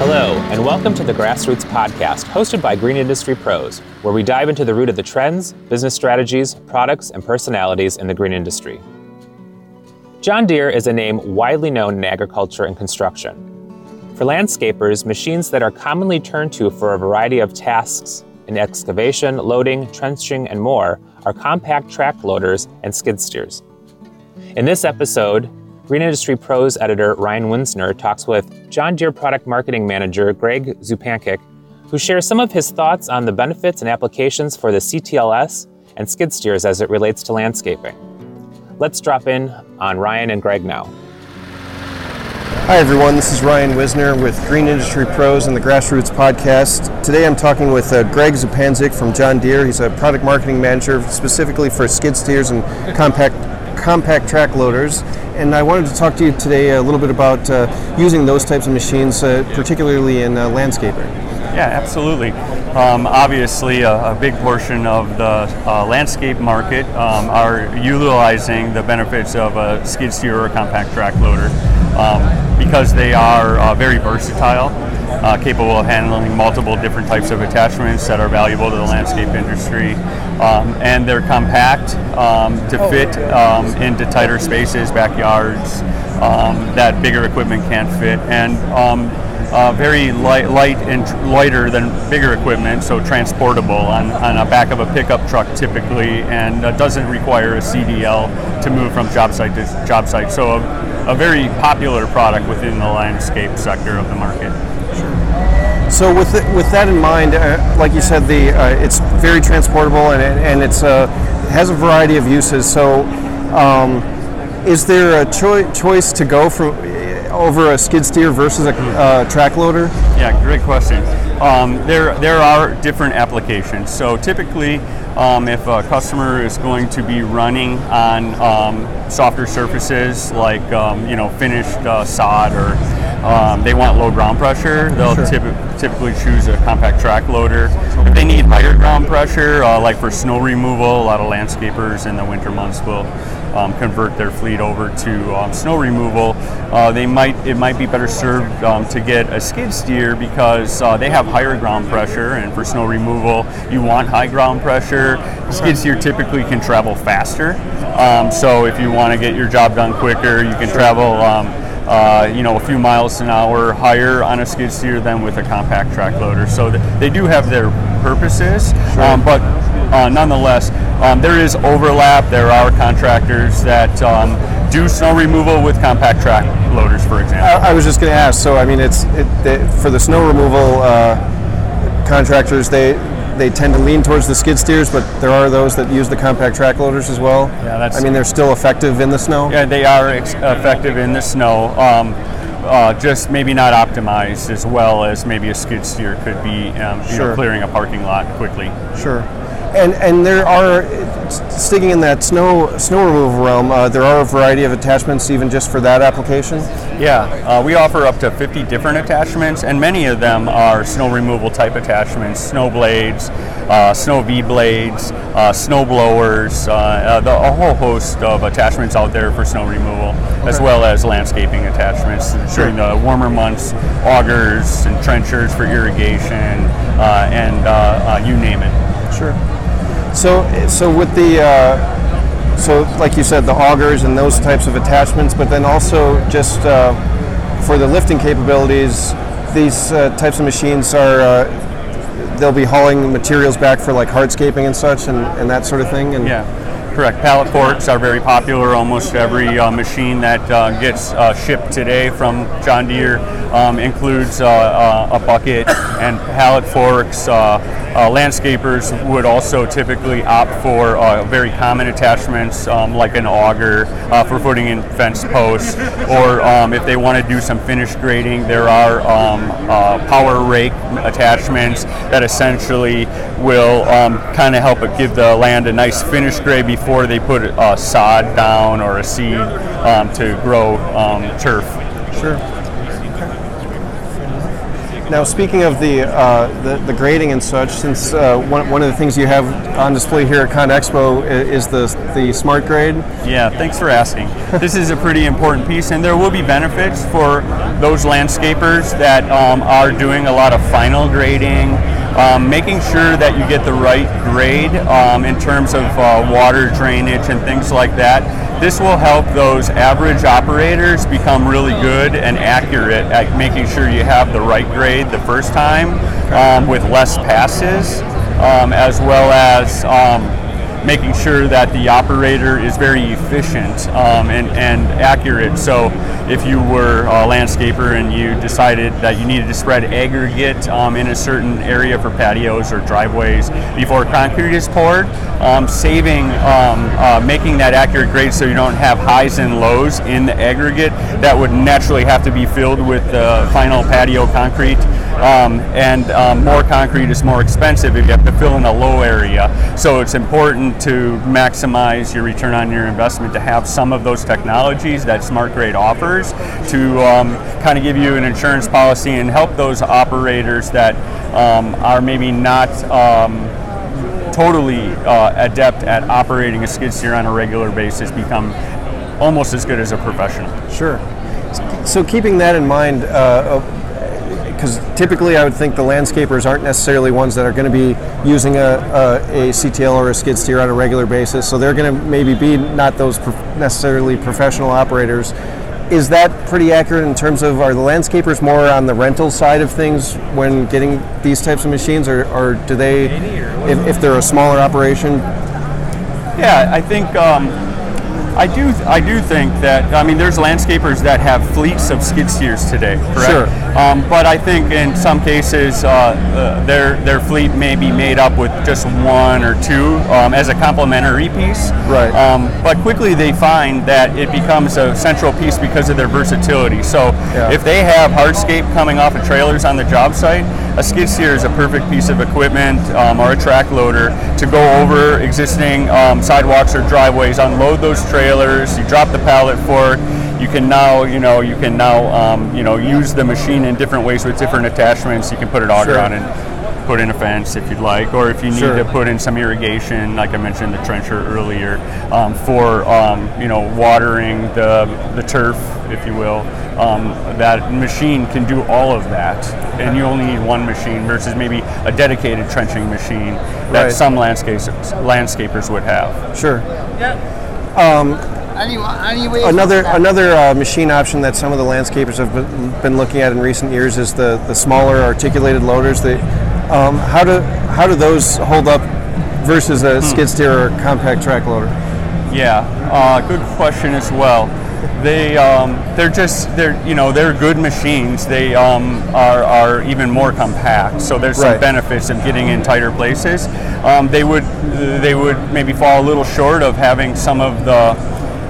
Hello, and welcome to the Grassroots Podcast, hosted by Green Industry Pros, where we dive into the root of the trends, business strategies, products, and personalities in the green industry. John Deere is a name widely known in agriculture and construction. For landscapers, machines that are commonly turned to for a variety of tasks in excavation, loading, trenching, and more are compact track loaders and skid steers. In this episode, Green Industry Pros editor Ryan Wisner talks with John Deere product marketing manager Greg Zupancic, who shares some of his thoughts on the benefits and applications for the CTLS and skid steers as it relates to landscaping. Let's drop in on Ryan and Greg now. Hi, everyone. This is Ryan Wisner with Green Industry Pros and the Grassroots Podcast. Today I'm talking with uh, Greg Zupancic from John Deere. He's a product marketing manager specifically for skid steers and compact compact track loaders. And I wanted to talk to you today a little bit about uh, using those types of machines, uh, particularly in uh, landscaping. Yeah, absolutely. Um, obviously, a, a, big portion of the uh, landscape market um, are utilizing the benefits of a skid steer or a compact track loader um, because they are uh, very versatile, uh, capable of handling multiple different types of attachments that are valuable to the landscape industry, um, and they're compact um, to fit um, into tighter spaces, backyards that bigger equipment can't fit, and uh, very light, light and tr- lighter than bigger equipment, so transportable on, on a back of a pickup truck typically, and uh, doesn't require a CDL to move from job site to job site. So a, a very popular product within the landscape sector of the market. Sure. So with the, with that in mind, uh, like you said, the uh, it's very transportable and and it's uh, has a variety of uses. So. Um, is there a cho- choice to go from over a skid steer versus a uh, track loader? Yeah, great question. Um, there, there are different applications. So typically, um, if a customer is going to be running on um, softer surfaces like um, you know finished uh, sod or um, they want low ground pressure, they'll sure. typ- typically choose a compact track loader. If they need higher ground pressure, uh, like for snow removal, a lot of landscapers in the winter months will um, convert their fleet over to um, snow removal, uh, they might it might be better served um, to get a skid steer because uh, they have higher ground pressure, and for snow removal, you want high ground pressure. Skid steer typically can travel faster, um, so if you want to get your job done quicker, you can travel. Um, uh, you know, a few miles an hour higher on a skid steer than with a compact track loader. So th- they do have their purposes, sure. um, but uh, nonetheless, um, there is overlap. There are contractors that um, do snow removal with compact track loaders, for example. I, I was just going to ask. So, I mean, it's it, they, for the snow removal uh, contractors. They they tend to lean towards the skid steers, but there are those that use the compact track loaders as well. Yeah, that's. I mean, they're still effective in the snow. Yeah, they are ex- effective in the snow. Um, uh, just maybe not optimized as well as maybe a skid steer could be, um, sure. know, clearing a parking lot quickly. Sure and and there are sticking in that snow snow removal realm. Uh, there are a variety of attachments even just for that application. Yeah, uh, we offer up to 50 different attachments, and many of them are snow removal type attachments: snow blades, uh, snow V blades, uh, snow blowers, uh, uh, the, a whole host of attachments out there for snow removal, okay. as well as landscaping attachments sure. during the warmer months, augers and trenchers for irrigation, and you name it. Sure. So, so with the, uh, so like you said, the augers and those types of attachments, but then also just uh, for the lifting capabilities, these uh, types of machines are, uh, they'll be hauling materials back for like hardscaping and such and, and that sort of thing. And yeah. Correct. Pallet forks are very popular. Almost every uh, machine that uh, gets shipped today from John Deere um, includes a bucket and pallet forks. Uh, landscapers would also typically opt for very common attachments um, like an auger for putting in fence posts, or um, if they want to do some finish grading, there are um, power rake attachments that essentially will um, kind of help give the land a nice finish grade before they put a sod down or a seed um, to grow um, turf. Sure. Now, speaking of the uh, the, the, grading and such, since uh, one, one of the things you have on display here at Con Expo is the the Smart Grade. Yeah, thanks for asking. this is a pretty important piece, and there will be benefits for those landscapers that um, are doing a lot of final grading, um, making sure that you get the right grade um, in terms of uh, water drainage and things like that. This will help those average operators become really good and accurate at making sure you have the right grade the first time um, with less passes, um, as well as um, making sure that the operator is very efficient um, and, and accurate. So if you were a landscaper and you decided that you needed to spread aggregate um, in a certain area for patios or driveways before concrete is poured, um, saving, um, uh, making that accurate grade so you don't have highs and lows in the aggregate that would naturally have to be filled with the final patio concrete um, and um, more concrete is more expensive if you have to fill in a low area. So it's important to maximize your return on your investment to have some of those technologies that Smart Grade offers to um, kind of give you an insurance policy and help those operators that um, are maybe not um, totally uh, adept at operating a skid steer on a regular basis become almost as good as a professional. Sure. So keeping that in mind, uh, because typically I would think the landscapers aren't necessarily ones that are going to be using a, a, a, CTL or a skid steer on a regular basis. So they're going to maybe be not those necessarily professional operators. Is that pretty accurate in terms of are the landscapers more on the rental side of things when getting these types of machines, or, or do they, if, if they're a smaller operation? Yeah, I think. Um, I do. I do think that. I mean, there's landscapers that have fleets of skid steers today, correct? Sure. Um, but I think in some cases, uh, uh, their their fleet may be made up with just one or two um, as a complementary piece. Right. Um, but quickly they find that it becomes a central piece because of their versatility. So yeah. if they have hardscape coming off of trailers on the job site, a skid steer is a perfect piece of equipment um, or a track loader to go over existing um, sidewalks or driveways, unload those trailers trailers. You drop the pallet fork. You can now, you know, you can now, um, you know, use the machine in different ways with different attachments. You can put it auger sure. on and put in a fence if you'd like, or if you need sure. to put in some irrigation, like I mentioned the trencher earlier, um, for um, you know watering the the turf, if you will. Um, that machine can do all of that, and you only need one machine versus maybe a dedicated trenching machine that right. some landscapers landscapers would have. Sure. Yeah. Um, anyway, another another uh, machine option that some of the landscapers have been looking at in recent years is the, the smaller articulated loaders. They, um, how do how do those hold up versus a hmm. skid steer or compact track loader? Yeah, uh, good question as well they um, they're just they're you know they're good machines. They um, are, are even more compact. So there's some right. benefits of getting in tighter places. Um, they would they would maybe fall a little short of having some of the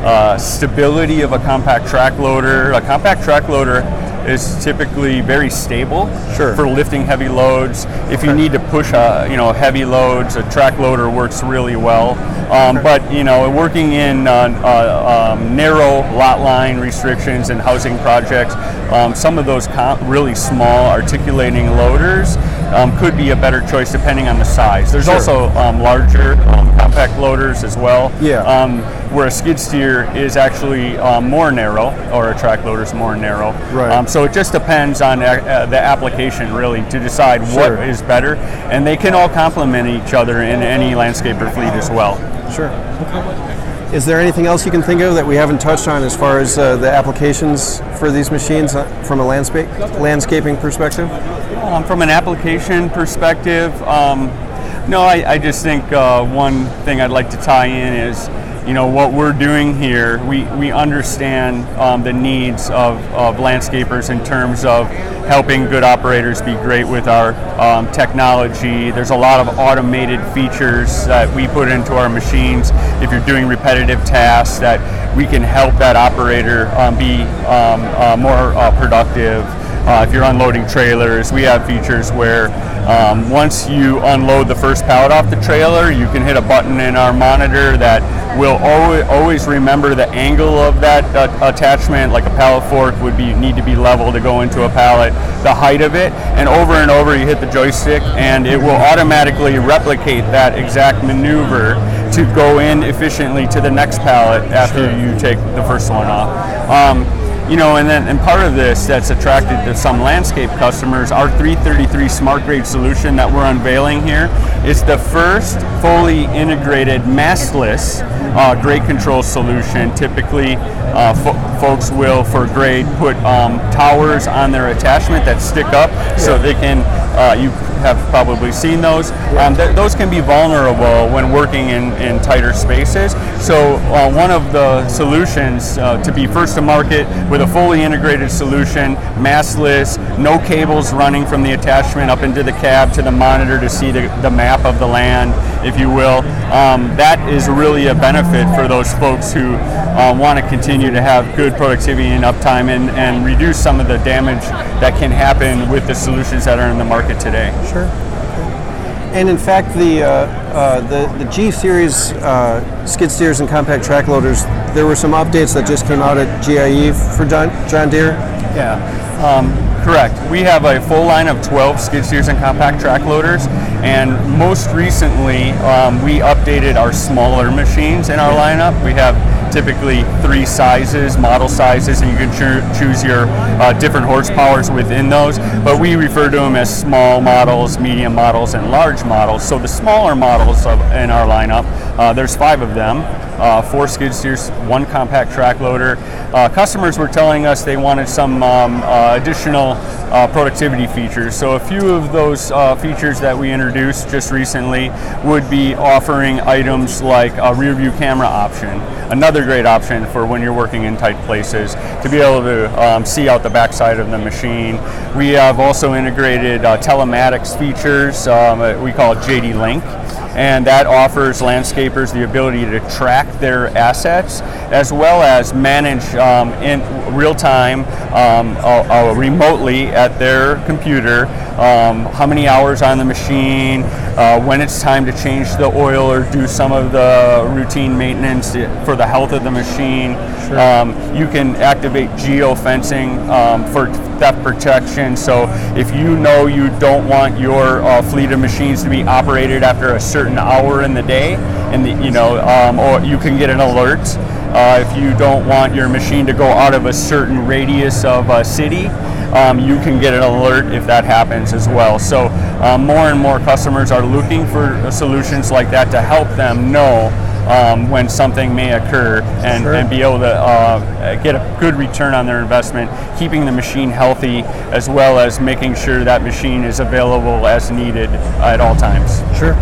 uh, stability of a compact track loader. A compact track loader is typically very stable sure. for lifting heavy loads. If you need to push a, you know heavy loads, a track loader works really well. Um, but you know, working in uh, uh, um, narrow lot line restrictions and housing projects, um, some of those com- really small articulating loaders um, could be a better choice depending on the size. There's sure. also um, larger um, compact loaders as well. Yeah. where a skid steer is actually more narrow, or a track loader is more narrow. Right. so it just depends on uh, the application really to decide sure. what is better, and they can all complement each other in any landscaper fleet as well. Sure. Okay. Is there anything else you can think of that we haven't touched on as far as uh, the applications for these machines uh, from a landscape landscaping perspective? Um, from an application perspective, um, no, I, I, just think uh, one thing I'd like to tie in is you know what we're doing here we, we understand um, the needs of, of landscapers in terms of helping good operators be great with our um, technology. There's a lot of automated features that we put into our machines. If you're doing repetitive tasks that we can help that operator um, be um, uh, more uh, productive Uh, if you're unloading trailers, we have features where um, once you unload the first pallet off the trailer, you can hit a button in our monitor that will always, always remember the angle of that uh, attachment. Like a pallet fork would be need to be level to go into a pallet, the height of it, and over and over you hit the joystick, and it will automatically replicate that exact maneuver to go in efficiently to the next pallet after you take the first one off. Um, you know, and then and part of this that's attracted to some landscape customers, our 333 Smart Grade solution that we're unveiling here is the first fully integrated mastless uh, grade control solution. Typically, uh, fo- folks will, for grade, put um, towers on their attachment that stick up so they can. Uh, you have probably seen those. Um, th- those can be vulnerable when working in, in tighter spaces. So uh, one of the solutions uh, to be first to market with a fully integrated solution, mastless, no cables running from the attachment up into the cab to the monitor to see the, the map of the land, if you will. Um, that is really a benefit for those folks who uh, want to continue to have good productivity and uptime and, and reduce some of the damage that can happen with the solutions that are in the market today. Sure. And in fact, the uh, uh, the, the G series uh, skid steers and compact track loaders, there were some updates that just came out at GIE for John, John Deere. Yeah, um, correct. We have a full line of 12 skid steers and compact track loaders, and most recently um, we updated our smaller machines in our lineup. We have typically three sizes, model sizes, and you can choo- choose your uh, different horsepowers within those. But we refer to them as small models, medium models, and large models. So the smaller models of, in our lineup, uh, there's five of them. Uh, four skid steers, one compact track loader. Uh, customers were telling us they wanted some um, uh, additional uh, productivity features. So a few of those uh, features that we introduced just recently would be offering items like a rear view camera option, another great option for when you're working in tight places to be able to um, see out the backside of the machine. We have also integrated telematics features. Um, we call it JD Link and that offers landscapers the ability to track their assets as well as manage um, in real time um, uh, uh, remotely at their computer um, how many hours on the machine, uh, when it's time to change the oil or do some of the routine maintenance for the health of the machine. Um, you can activate geofencing um, for theft protection. So if you know you don't want your uh, fleet of machines to be operated after a certain hour in the day, and the, you know, um, or you can get an alert. Uh, if you don't want your machine to go out of a certain radius of a city, um, you can get an alert if that happens as well. So um, more and more customers are looking for solutions like that to help them know um, when something may occur and, Sure. and be able to uh, get a good return on their investment, keeping the machine healthy as well as making sure that machine is available as needed at all times. Sure.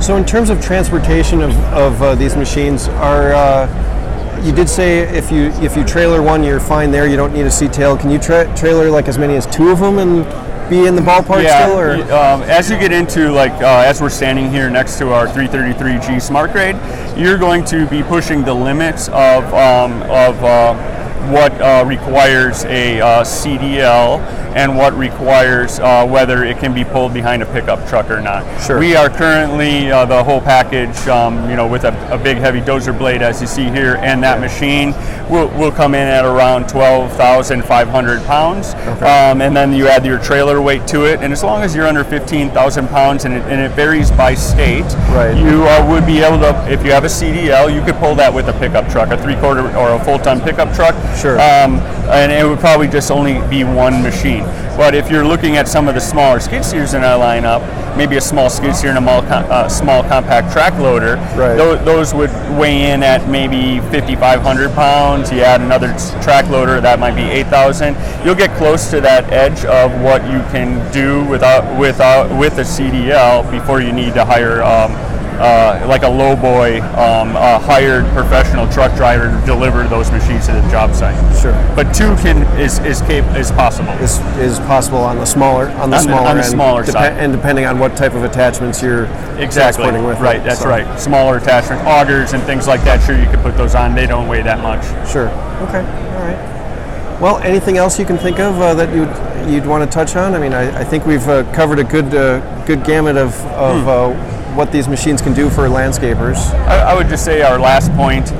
So in terms of transportation of, of uh, these machines, are uh, you did say if you if you trailer one, you're fine there. You don't need a CDL. Can you tra- trailer like as many as two of them and be in the ballpark still? Or um, as you get into like uh, as we're standing here next to our 333G Smart Grade, you're going to be pushing the limits of um, of uh, what uh, requires a uh, CDL and what requires uh, whether it can be pulled behind a pickup truck or not. Sure. We are currently uh, the whole package, um, you know, with a, a big heavy dozer blade as you see here, and that machine will, will come in at around 12,500 pounds. Um, and then you add your trailer weight to it, and as long as you're under 15,000 pounds, and it, and it varies by state, Right. you uh, would be able to, if you have a CDL, you could pull that with a pickup truck, a three-quarter or a full-ton pickup truck. Sure. Um, and it would probably just only be one machine. But if you're looking at some of the smaller skid steers in our lineup, maybe a small skid steer and a com- uh, small compact track loader, Right. tho- those would weigh in at maybe 5,500 pounds. You add another track loader, that might be 8,000. You'll get close to that edge of what you can do without, without with a CDL before you need to hire. Um, uh, like a low boy, um, a hired professional truck driver to deliver those machines to the job site. Sure. But two can is is cap- is possible. is is possible on the smaller on the On the- smaller on the end, smaller side. and depending on what type of attachments you're Exactly. with. it. Right. That's So, right. Smaller attachment augers and things like that. Sure, you can put those on. They don't weigh that much. Sure. Okay. All right. Well, anything else you can think of uh, that you'd you'd want to touch on? I mean, I, I think we've uh, covered a good uh, good gamut of, of uh, what these machines can do for landscapers. I, I would just say our last point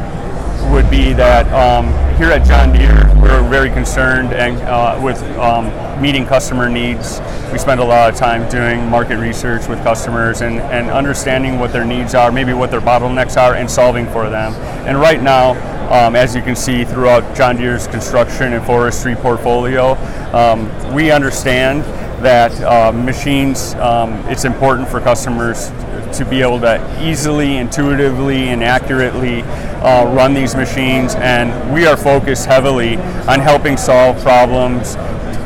would be that um, here at John Deere, we're very concerned and uh, with um, meeting customer needs. We spend a lot of time doing market research with customers and, and understanding what their needs are, maybe what their bottlenecks are, and solving for them. And right now, um, as you can see throughout John Deere's construction and forestry portfolio, um, we understand that uh, machines, um, it's important for customers to be able to easily, intuitively, and accurately uh, run these machines. And we are focused heavily on helping solve problems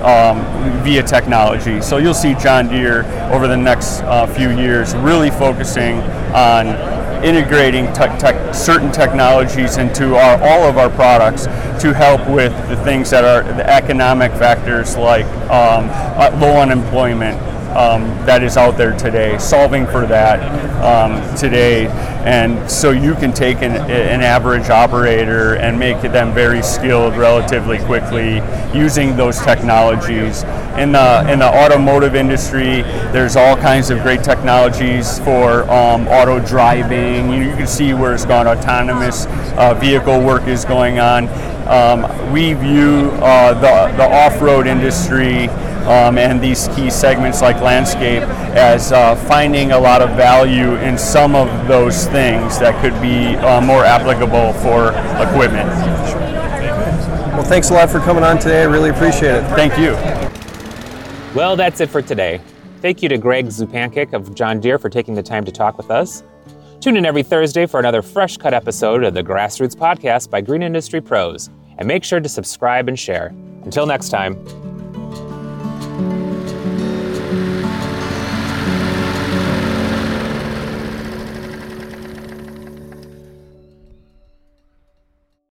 um, via technology. So you'll see John Deere over the next uh, few years really focusing on integrating te- te- certain technologies into our, all of our products to help with the things that are the economic factors like um, uh, low unemployment, um, that is out there today, solving for that um, today. And so you can take an, an average operator and make them very skilled relatively quickly using those technologies. In the, in the automotive industry, there's all kinds of great technologies for um, auto driving. You, you, can see where it's gone, autonomous uh, vehicle work is going on. Um, we view uh, the, the off-road industry um, and these key segments like landscape as uh, finding a lot of value in some of those things that could be uh, more applicable for equipment. Well, thanks a lot for coming on today. I really appreciate it. Thank you. Well, that's it for today. Thank you to Greg Zupancic of John Deere for taking the time to talk with us. Tune in every Thursday for another fresh cut episode of the Grassroots Podcast by Green Industry Pros, and make sure to subscribe and share. Until next time.